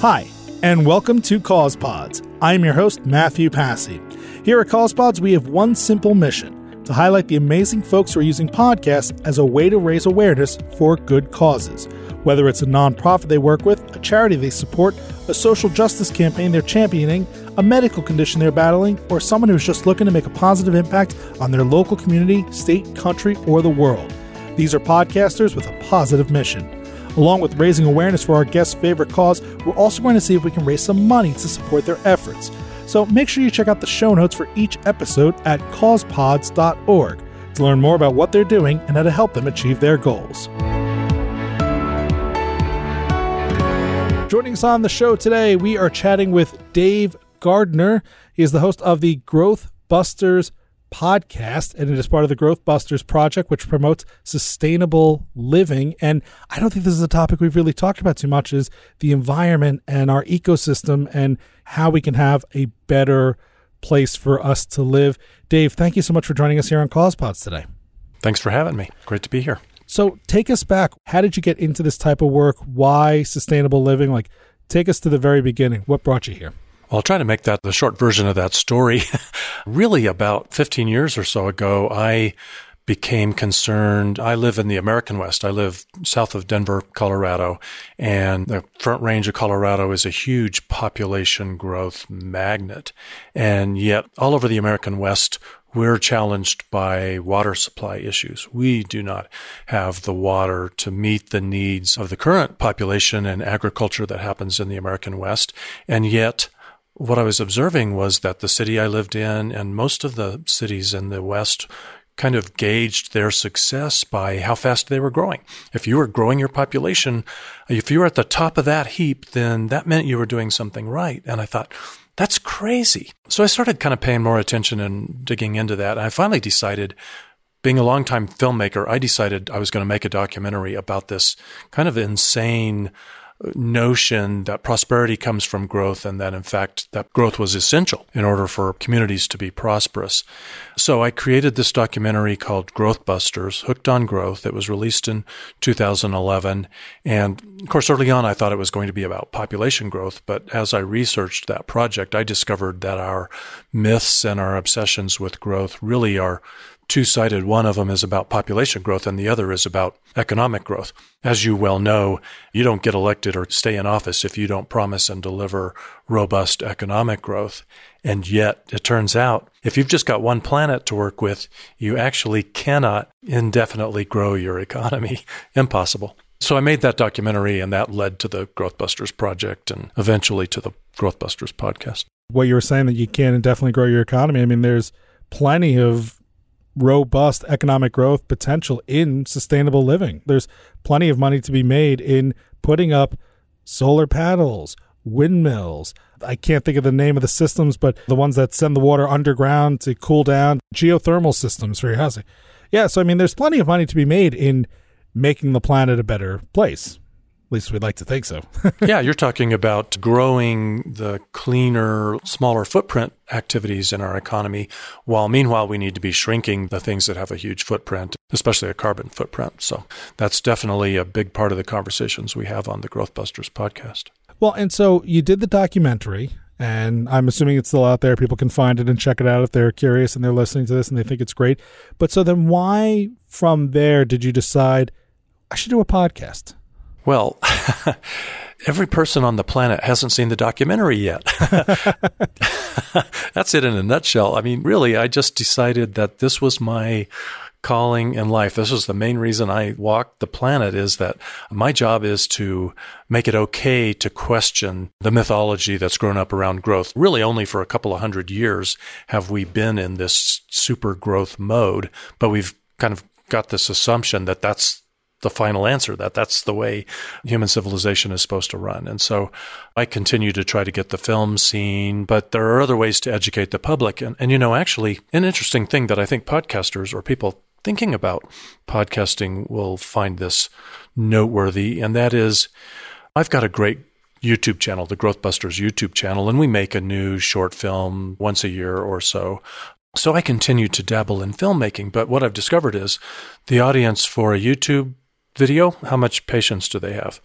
Hi, and welcome to Cause Pods. I'm your host, Matthew Passy. Here at Cause Pods, we have one simple mission to highlight the amazing folks who are using podcasts as a way to raise awareness for good causes. Whether it's a nonprofit they work with, a charity they support, a social justice campaign they're championing, a medical condition they're battling, or someone who's just looking to make a positive impact on their local community, state, country, or the world. These are podcasters with a positive mission. Along with raising awareness for our guests' favorite cause, we're also going to see if we can raise some money to support their efforts. So make sure you check out the show notes for each episode at causepods.org to learn more about what they're doing and how to help them achieve their goals. Joining us on the show today, we are chatting with Dave Gardner. He is the host of the Growth Busters podcast, and it is part of the Growth Busters project, which promotes sustainable living. And I don't think this is a topic we've really talked about too much: is the environment and our ecosystem and how we can have a better place for us to live. Dave, thank you so much for joining us here on CausePods today. Thanks for having me. Great to be here. So, take us back. How did you get into this type of work? Why sustainable living? Like, take us to the very beginning. What brought you here? Well, I'll try to make that the short version of that story. really, about 15 years or so ago, I became concerned. I live in the American West. I live south of Denver, Colorado, and the front range of Colorado is a huge population growth magnet. And yet, all over the American West, we're challenged by water supply issues. We do not have the water to meet the needs of the current population and agriculture that happens in the American West. And yet, what I was observing was that the city I lived in and most of the cities in the West kind of gauged their success by how fast they were growing. If you were growing your population, if you were at the top of that heap, then that meant you were doing something right. And I thought, that's crazy. So I started kind of paying more attention and digging into that. And I finally decided, being a longtime filmmaker, I decided I was going to make a documentary about this kind of insane notion that prosperity comes from growth and that in fact that growth was essential in order for communities to be prosperous. So I created this documentary called Growth Busters, Hooked on Growth. It was released in 2011. And of course, early on, I thought it was going to be about population growth. But as I researched that project, I discovered that our myths and our obsessions with growth really are two sided. One of them is about population growth and the other is about economic growth. As you well know, you don't get elected or stay in office if you don't promise and deliver robust economic growth. And yet it turns out if you've just got one planet to work with, you actually cannot indefinitely grow your economy. Impossible. So I made that documentary and that led to the Growthbusters project and eventually to the Growthbusters podcast. What you were saying that you can indefinitely grow your economy. I mean, there's plenty of robust economic growth potential in sustainable living. There's plenty of money to be made in putting up solar panels, windmills. I can't think of the name of the systems, but the ones that send the water underground to cool down, geothermal systems for your housing. Yeah, so I mean, there's plenty of money to be made in making the planet a better place. At least we'd like to think so. yeah, you're talking about growing the cleaner, smaller footprint activities in our economy, while meanwhile we need to be shrinking the things that have a huge footprint, especially a carbon footprint. So that's definitely a big part of the conversations we have on the Growth Busters podcast. Well, and so you did the documentary, and I'm assuming it's still out there. People can find it and check it out if they're curious and they're listening to this and they think it's great. But so then why from there did you decide I should do a podcast? Well, every person on the planet hasn't seen the documentary yet. That's it in a nutshell. I mean, really, I just decided that this was my calling in life. This was the main reason I walked the planet is that my job is to make it okay to question the mythology that's grown up around growth. Really only for a couple of hundred years have we been in this super growth mode, but we've kind of got this assumption that that's the final answer that that's the way human civilization is supposed to run. And so I continue to try to get the film seen, but there are other ways to educate the public. And, and you know, actually, an interesting thing that I think podcasters or people thinking about podcasting will find this noteworthy, and that is I've got a great YouTube channel, the Growthbusters YouTube channel, and we make a new short film once a year or so so I continue to dabble in filmmaking, but what I've discovered is the audience for a YouTube video, how much patience do they have?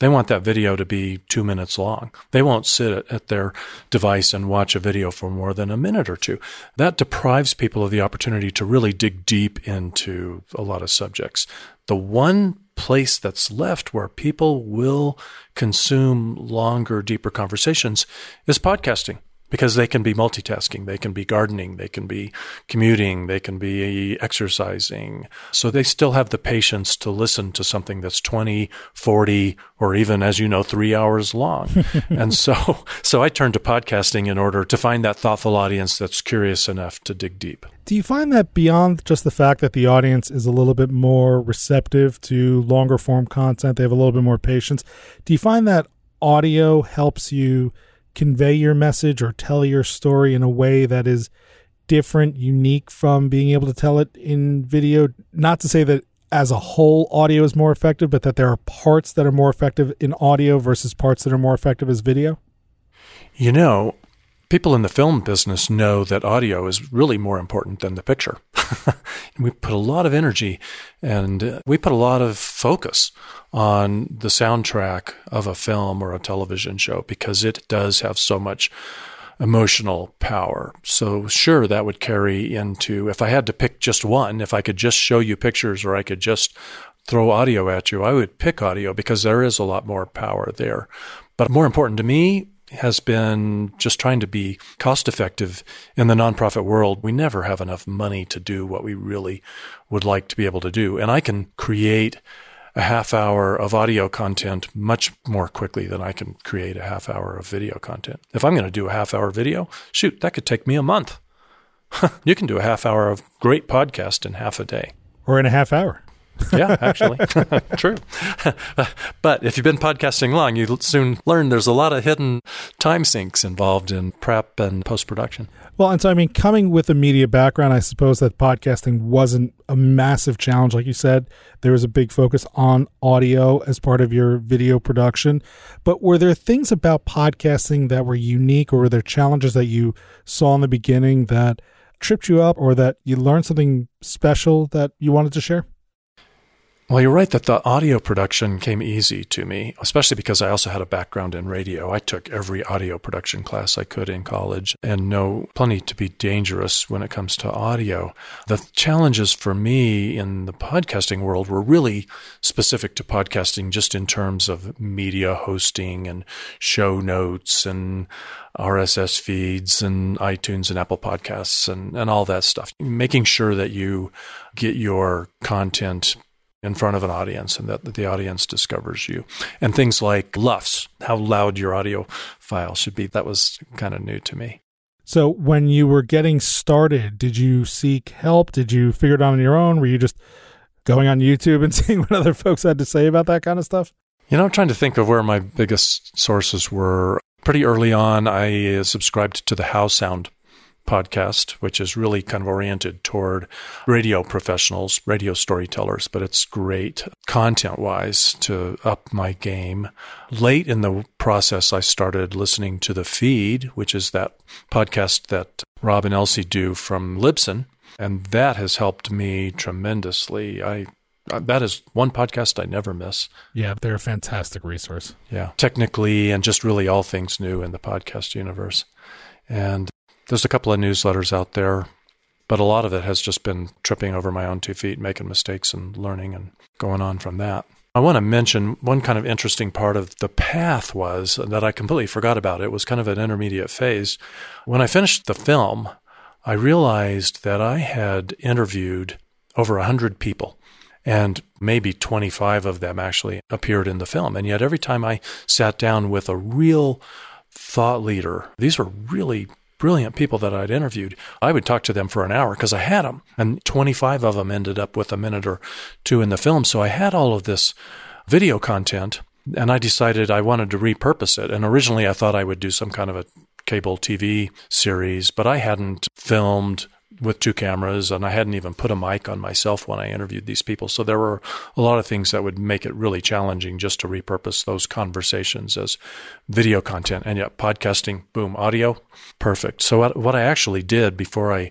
They want that video to be two minutes long. They won't sit at their device and watch a video for more than a minute or two. That deprives people of the opportunity to really dig deep into a lot of subjects. The one place that's left where people will consume longer, deeper conversations is podcasting because they can be multitasking. They can be gardening. They can be commuting. They can be exercising. So they still have the patience to listen to something that's 20, 40, or even, as you know, three hours long. and so, so I turned to podcasting in order to find that thoughtful audience that's curious enough to dig deep. Do you find that beyond just the fact that the audience is a little bit more receptive to longer form content, they have a little bit more patience, do you find that audio helps you convey your message or tell your story in a way that is different, unique from being able to tell it in video. Not to say that as a whole audio is more effective, but that there are parts that are more effective in audio versus parts that are more effective as video? You know, people in the film business know that audio is really more important than the picture. we put a lot of energy and uh, we put a lot of focus on the soundtrack of a film or a television show because it does have so much emotional power. So, sure, that would carry into if I had to pick just one, if I could just show you pictures or I could just throw audio at you, I would pick audio because there is a lot more power there. But more important to me, has been just trying to be cost effective in the nonprofit world. We never have enough money to do what we really would like to be able to do. And I can create a half hour of audio content much more quickly than I can create a half hour of video content. If I'm going to do a half hour video, shoot, that could take me a month. you can do a half hour of great podcast in half a day. Or in a half hour yeah, actually, true. but if you've been podcasting long, you soon learn there's a lot of hidden time sinks involved in prep and post production. Well, and so I mean, coming with a media background, I suppose that podcasting wasn't a massive challenge, like you said. There was a big focus on audio as part of your video production. But were there things about podcasting that were unique, or were there challenges that you saw in the beginning that tripped you up, or that you learned something special that you wanted to share? Well, you're right that the audio production came easy to me, especially because I also had a background in radio. I took every audio production class I could in college and know plenty to be dangerous when it comes to audio. The challenges for me in the podcasting world were really specific to podcasting, just in terms of media hosting and show notes and RSS feeds and iTunes and Apple Podcasts and, and all that stuff. Making sure that you get your content in front of an audience and that the audience discovers you. And things like LUFS, how loud your audio file should be, that was kind of new to me. So when you were getting started, did you seek help? Did you figure it out on your own? Were you just going on YouTube and seeing what other folks had to say about that kind of stuff? You know, I'm trying to think of where my biggest sources were. Pretty early on, I subscribed to the How Sound podcast, which is really kind of oriented toward radio professionals, radio storytellers, but it's great content wise to up my game. Late in the process, I started listening to The Feed, which is that podcast that Rob and Elsie do from Libsyn. And that has helped me tremendously. I that is one podcast I never miss. Yeah, they're a fantastic resource. Yeah, technically and just really all things new in the podcast universe. And there's a couple of newsletters out there, but a lot of it has just been tripping over my own two feet, making mistakes and learning and going on from that. I want to mention one kind of interesting part of the path was that I completely forgot about. It was kind of an intermediate phase. When I finished the film, I realized that I had interviewed over 100 people and maybe 25 of them actually appeared in the film. And yet every time I sat down with a real thought leader, these were really brilliant people that I'd interviewed, I would talk to them for an hour because I had them. And 25 of them ended up with a minute or two in the film. So I had all of this video content and I decided I wanted to repurpose it. And originally I thought I would do some kind of a cable TV series, but I hadn't filmed with two cameras, and I hadn't even put a mic on myself when I interviewed these people. So there were a lot of things that would make it really challenging just to repurpose those conversations as video content. And yet, podcasting, boom, audio, perfect. So what, what I actually did before I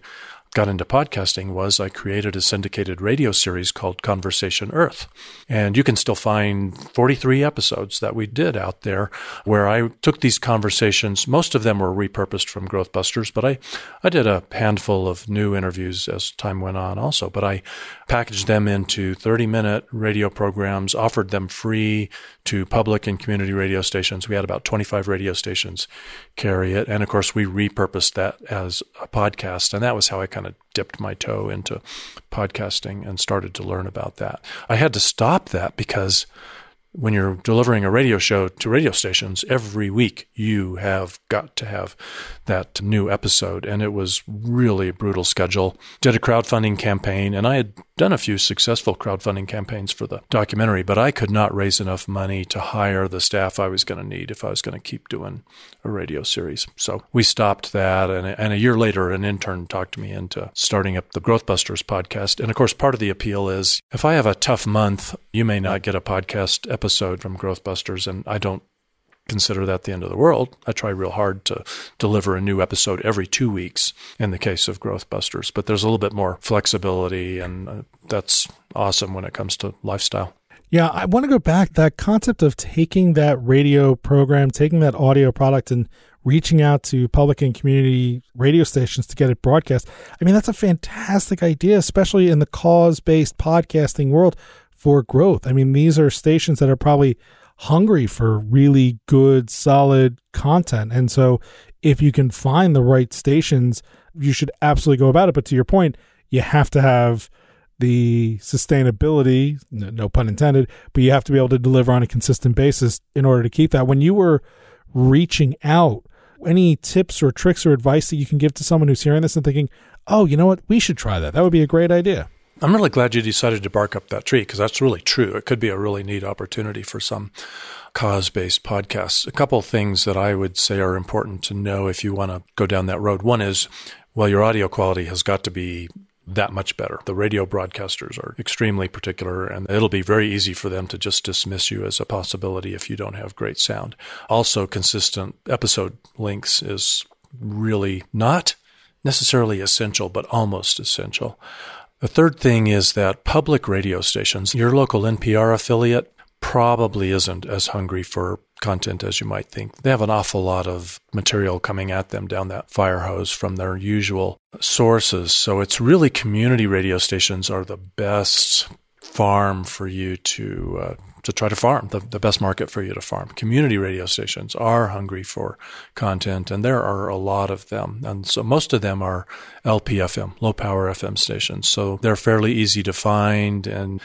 got into podcasting was I created a syndicated radio series called Conversation Earth. And you can still find 43 episodes that we did out there where I took these conversations. Most of them were repurposed from Growth Busters, but I, I did a handful of new interviews as time went on also. But I packaged them into 30 minute radio programs, offered them free to public and community radio stations. We had about 25 radio stations carry it. And of course, we repurposed that as a podcast. And that was how I kind of dipped my toe into podcasting and started to learn about that. I had to stop that because when you're delivering a radio show to radio stations every week, you have got to have that new episode. And it was really a brutal schedule. Did a crowdfunding campaign, and I had done a few successful crowdfunding campaigns for the documentary, but I could not raise enough money to hire the staff I was going to need if I was going to keep doing a radio series. So we stopped that. And, and a year later, an intern talked me into starting up the Growthbusters podcast. And of course, part of the appeal is if I have a tough month, you may not get a podcast episode from Growthbusters, and I don't consider that the end of the world. I try real hard to deliver a new episode every two weeks in the case of Growthbusters, but there's a little bit more flexibility, and uh, that's awesome when it comes to lifestyle. Yeah, I want to go back that concept of taking that radio program, taking that audio product and reaching out to public and community radio stations to get it broadcast. I mean, that's a fantastic idea, especially in the cause based podcasting world for growth. I mean, these are stations that are probably hungry for really good, solid content. And so if you can find the right stations, you should absolutely go about it. But to your point, you have to have the sustainability, no pun intended, but you have to be able to deliver on a consistent basis in order to keep that. When you were reaching out, any tips or tricks or advice that you can give to someone who's hearing this and thinking, oh, you know what, we should try that? That would be a great idea. I'm really glad you decided to bark up that tree because that's really true. It could be a really neat opportunity for some cause based podcasts. A couple things that I would say are important to know if you want to go down that road. One is, well, your audio quality has got to be that much better. The radio broadcasters are extremely particular, and it'll be very easy for them to just dismiss you as a possibility if you don't have great sound. Also, consistent episode lengths is really not necessarily essential, but almost essential. The third thing is that public radio stations, your local NPR affiliate, probably isn't as hungry for content as you might think. They have an awful lot of material coming at them down that fire hose from their usual sources. So it's really community radio stations are the best farm for you to uh, to try to farm, the, the best market for you to farm. Community radio stations are hungry for content, and there are a lot of them. And so most of them are LPFM, low power FM stations. So they're fairly easy to find. And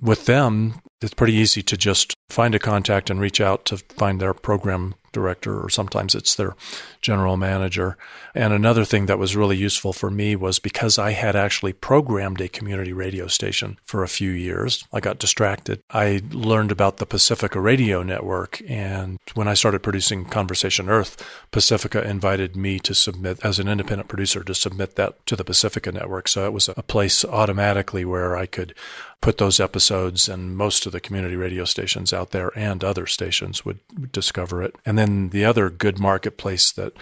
with them, it's pretty easy to just find a contact and reach out to find their program director, or sometimes it's their general manager. And another thing that was really useful for me was because I had actually programmed a community radio station for a few years, I got distracted. I learned about the Pacifica Radio Network. And when I started producing Conversation Earth, Pacifica invited me to submit, as an independent producer, to submit that to the Pacifica Network. So it was a place automatically where I could put those episodes, and most of the community radio stations out there and other stations would discover it. And then the other good marketplace that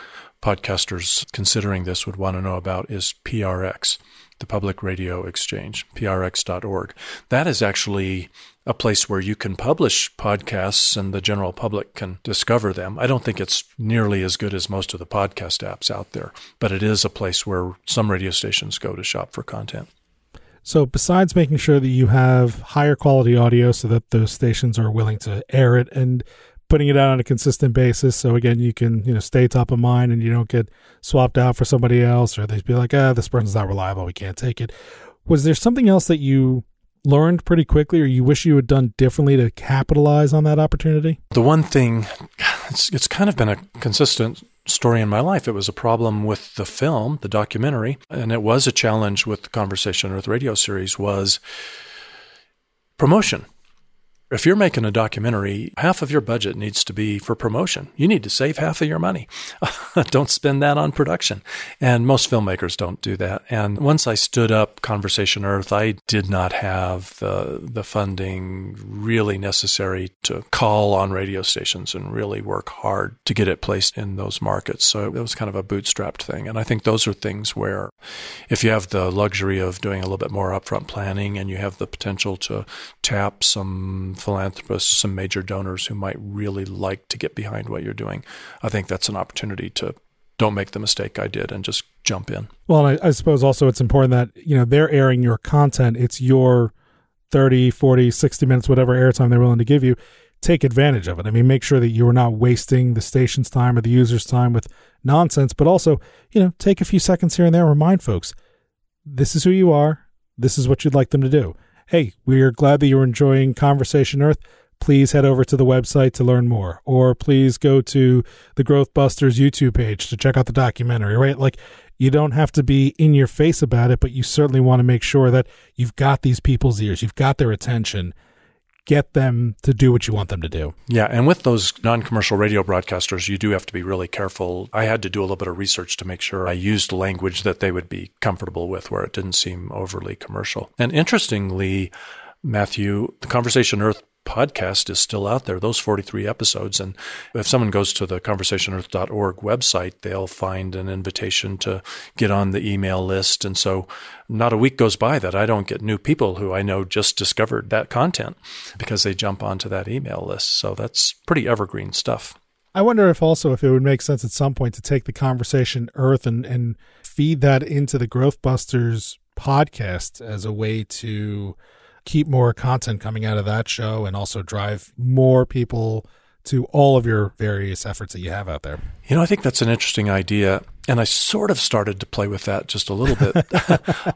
podcasters considering this would want to know about is PRX, the Public Radio Exchange, prx.org. That is actually a place where you can publish podcasts and the general public can discover them. I don't think it's nearly as good as most of the podcast apps out there, but it is a place where some radio stations go to shop for content. So, besides making sure that you have higher quality audio so that those stations are willing to air it and putting it out on a consistent basis, so again, you can you know stay top of mind and you don't get swapped out for somebody else, or they'd be like, ah, this person's not reliable, we can't take it. Was there something else that you learned pretty quickly, or you wish you had done differently to capitalize on that opportunity? The one thing, it's it's kind of been a consistent story in my life. It was a problem with the film, the documentary, and it was a challenge with the Conversation Earth radio series was promotion. If you're making a documentary, half of your budget needs to be for promotion. You need to save half of your money. don't spend that on production. And most filmmakers don't do that. And once I stood up Conversation Earth, I did not have the, the funding really necessary to call on radio stations and really work hard to get it placed in those markets. So it was kind of a bootstrapped thing. And I think those are things where if you have the luxury of doing a little bit more upfront planning and you have the potential to tap some philanthropists, some major donors who might really like to get behind what you're doing. I think that's an opportunity to don't make the mistake I did and just jump in. Well, I, I suppose also it's important that, you know, they're airing your content. It's your 30, 40, 60 minutes, whatever airtime they're willing to give you. Take advantage of it. I mean, make sure that you are not wasting the station's time or the user's time with nonsense, but also, you know, take a few seconds here and there and remind folks this is who you are. This is what you'd like them to do hey, we're glad that you're enjoying Conversation Earth. Please head over to the website to learn more, or please go to the Growth Busters YouTube page to check out the documentary, right? Like, you don't have to be in your face about it, but you certainly want to make sure that you've got these people's ears, you've got their attention, get them to do what you want them to do. Yeah, and with those non-commercial radio broadcasters, you do have to be really careful. I had to do a little bit of research to make sure I used language that they would be comfortable with where it didn't seem overly commercial. And interestingly, Matthew, the Conversation Earth podcast is still out there, those 43 episodes. And if someone goes to the conversationearth.org website, they'll find an invitation to get on the email list. And so not a week goes by that I don't get new people who I know just discovered that content because they jump onto that email list. So that's pretty evergreen stuff. I wonder if also if it would make sense at some point to take the conversation Earth and, and feed that into the Growth Busters podcast as a way to keep more content coming out of that show and also drive more people to all of your various efforts that you have out there. You know, I think that's an interesting idea. And I sort of started to play with that just a little bit.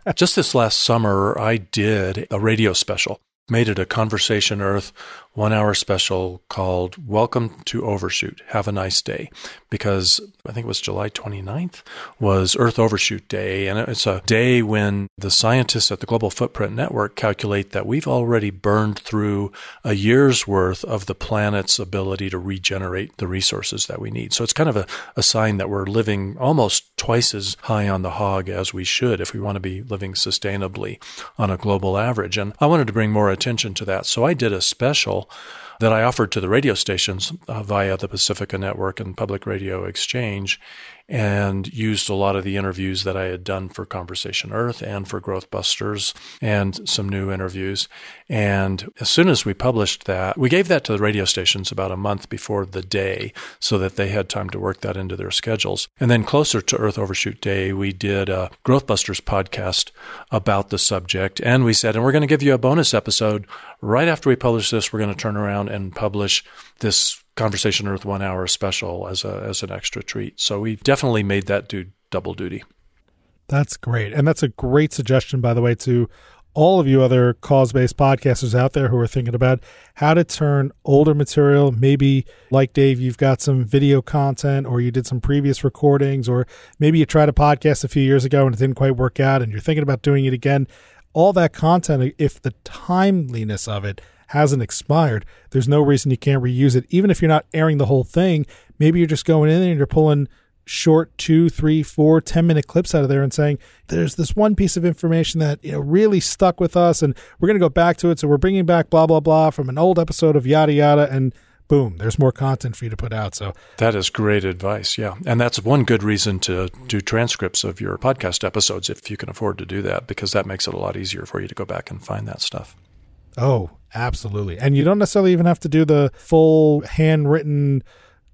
just this last summer, I did a radio special made it a Conversation Earth one hour special called Welcome to Overshoot. Have a nice day. Because I think it was July 29th was Earth Overshoot Day. And it's a day when the scientists at the Global Footprint Network calculate that we've already burned through a year's worth of the planet's ability to regenerate the resources that we need. So it's kind of a, a sign that we're living almost twice as high on the hog as we should if we want to be living sustainably on a global average. And I wanted to bring more attention to that. So I did a special that I offered to the radio stations uh, via the Pacifica Network and Public Radio Exchange and used a lot of the interviews that I had done for Conversation Earth and for Growth Busters and some new interviews. And as soon as we published that, we gave that to the radio stations about a month before the day so that they had time to work that into their schedules. And then closer to Earth Overshoot Day, we did a Growth Busters podcast about the subject. And we said, and we're going to give you a bonus episode right after we publish this. We're going to turn around and publish this Conversation Earth one hour special as a as an extra treat. So we definitely made that do double duty. That's great. And that's a great suggestion, by the way, to all of you other cause based podcasters out there who are thinking about how to turn older material, maybe like Dave, you've got some video content or you did some previous recordings, or maybe you tried a podcast a few years ago and it didn't quite work out and you're thinking about doing it again. All that content, if the timeliness of it hasn't expired, there's no reason you can't reuse it. Even if you're not airing the whole thing, maybe you're just going in and you're pulling short two, three, four, ten minute clips out of there and saying, there's this one piece of information that you know really stuck with us and we're going to go back to it. So we're bringing back blah, blah, blah from an old episode of yada, yada. And boom, there's more content for you to put out. So that is great advice. Yeah. And that's one good reason to do transcripts of your podcast episodes if you can afford to do that, because that makes it a lot easier for you to go back and find that stuff. Oh, absolutely. And you don't necessarily even have to do the full handwritten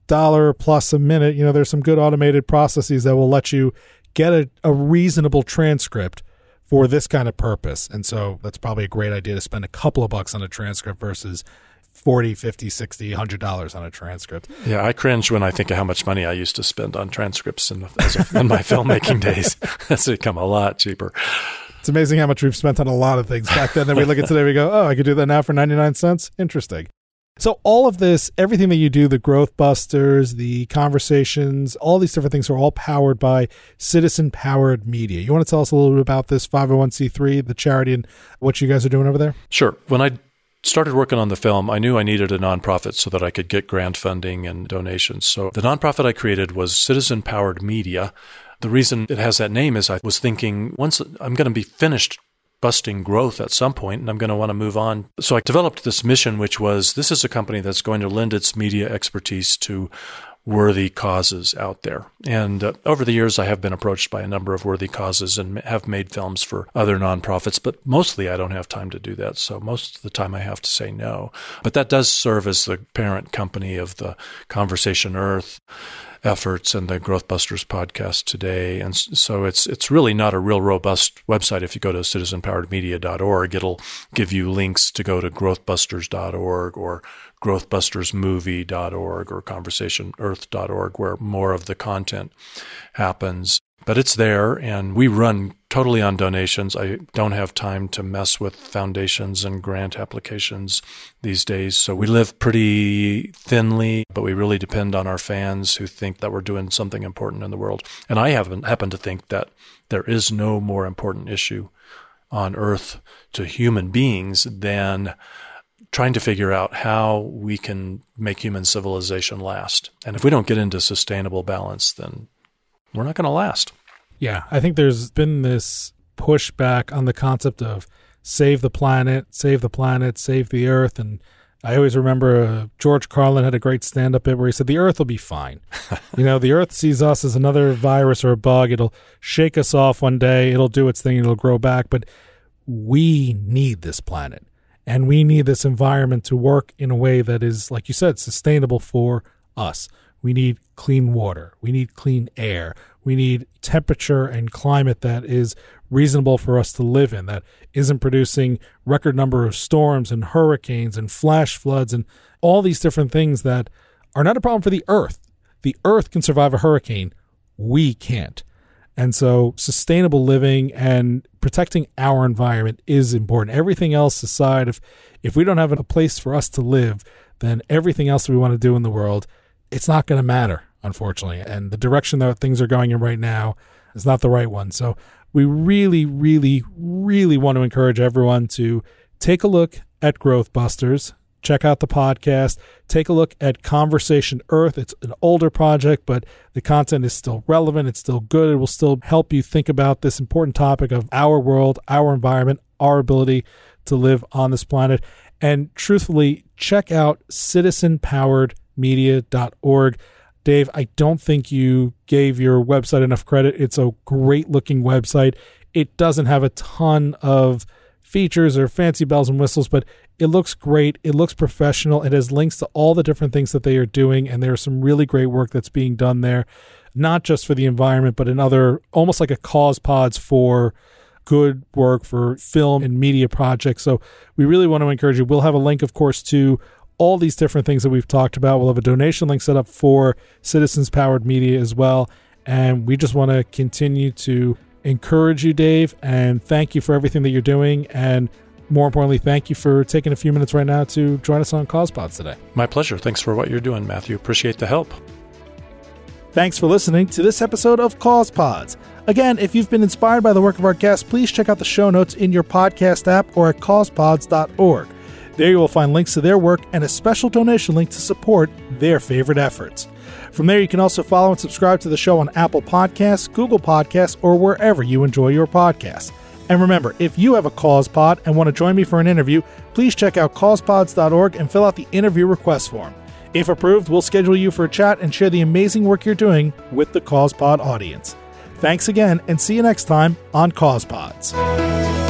dollar plus a minute. You know, there's some good automated processes that will let you get a, a reasonable transcript for this kind of purpose. And so that's probably a great idea to spend a couple of bucks on a transcript versus 40 50 60 100 dollars on a transcript yeah i cringe when i think of how much money i used to spend on transcripts in, in my filmmaking days it's become a lot cheaper it's amazing how much we've spent on a lot of things back then. Then we look at today, we go, oh, I could do that now for 99 cents. Interesting. So all of this, everything that you do, the growth busters, the conversations, all these different things are all powered by citizen powered media. You want to tell us a little bit about this 501c3, the charity and what you guys are doing over there? Sure. When I started working on the film, I knew I needed a nonprofit so that I could get grant funding and donations. So the nonprofit I created was Citizen Powered Media. The reason it has that name is I was thinking once I'm going to be finished busting growth at some point and I'm going to want to move on. So I developed this mission, which was this is a company that's going to lend its media expertise to worthy causes out there. And uh, over the years, I have been approached by a number of worthy causes and have made films for other nonprofits, but mostly I don't have time to do that. So most of the time I have to say no. But that does serve as the parent company of the Conversation Earth efforts and the Growthbusters podcast today. And so it's it's really not a real robust website. If you go to citizenpoweredmedia.org, it'll give you links to go to growthbusters.org or growthbustersmovie.org or conversationearth.org where more of the content happens. But it's there and we run totally on donations. I don't have time to mess with foundations and grant applications these days. So we live pretty thinly, but we really depend on our fans who think that we're doing something important in the world. And I haven't happen to think that there is no more important issue on earth to human beings than trying to figure out how we can make human civilization last. And if we don't get into sustainable balance, then we're not going to last. Yeah, I think there's been this pushback on the concept of save the planet, save the planet, save the earth. And I always remember uh, George Carlin had a great stand up bit where he said, The earth will be fine. you know, the earth sees us as another virus or a bug. It'll shake us off one day, it'll do its thing, it'll grow back. But we need this planet. And we need this environment to work in a way that is, like you said, sustainable for us. We need clean water. We need clean air. We need temperature and climate that is reasonable for us to live in, that isn't producing record number of storms and hurricanes and flash floods and all these different things that are not a problem for the earth. The earth can survive a hurricane. We can't. And so sustainable living and protecting our environment is important. Everything else aside, if if we don't have a place for us to live, then everything else we want to do in the world, it's not going to matter, unfortunately. And the direction that things are going in right now is not the right one. So we really, really, really want to encourage everyone to take a look at Growth Busters check out the podcast. Take a look at Conversation Earth. It's an older project, but the content is still relevant. It's still good. It will still help you think about this important topic of our world, our environment, our ability to live on this planet. And truthfully, check out citizenpoweredmedia.org. Dave, I don't think you gave your website enough credit. It's a great looking website. It doesn't have a ton of features or fancy bells and whistles, but it looks great. It looks professional. It has links to all the different things that they are doing, and there's some really great work that's being done there, not just for the environment, but in other almost like a cause pods for good work for film and media projects. So we really want to encourage you. We'll have a link, of course, to all these different things that we've talked about. We'll have a donation link set up for Citizens Powered Media as well. And we just want to continue to encourage you, Dave, and thank you for everything that you're doing. And more importantly, thank you for taking a few minutes right now to join us on CausePods today. My pleasure. Thanks for what you're doing, Matthew. Appreciate the help. Thanks for listening to this episode of CausePods. Again, if you've been inspired by the work of our guests, please check out the show notes in your podcast app or at causepods.org. There you will find links to their work and a special donation link to support their favorite efforts. From there, you can also follow and subscribe to the show on Apple Podcasts, Google Podcasts, or wherever you enjoy your podcasts. And remember, if you have a cause pod and want to join me for an interview, please check out causepods.org and fill out the interview request form. If approved, we'll schedule you for a chat and share the amazing work you're doing with the CausePod audience. Thanks again, and see you next time on CausePods.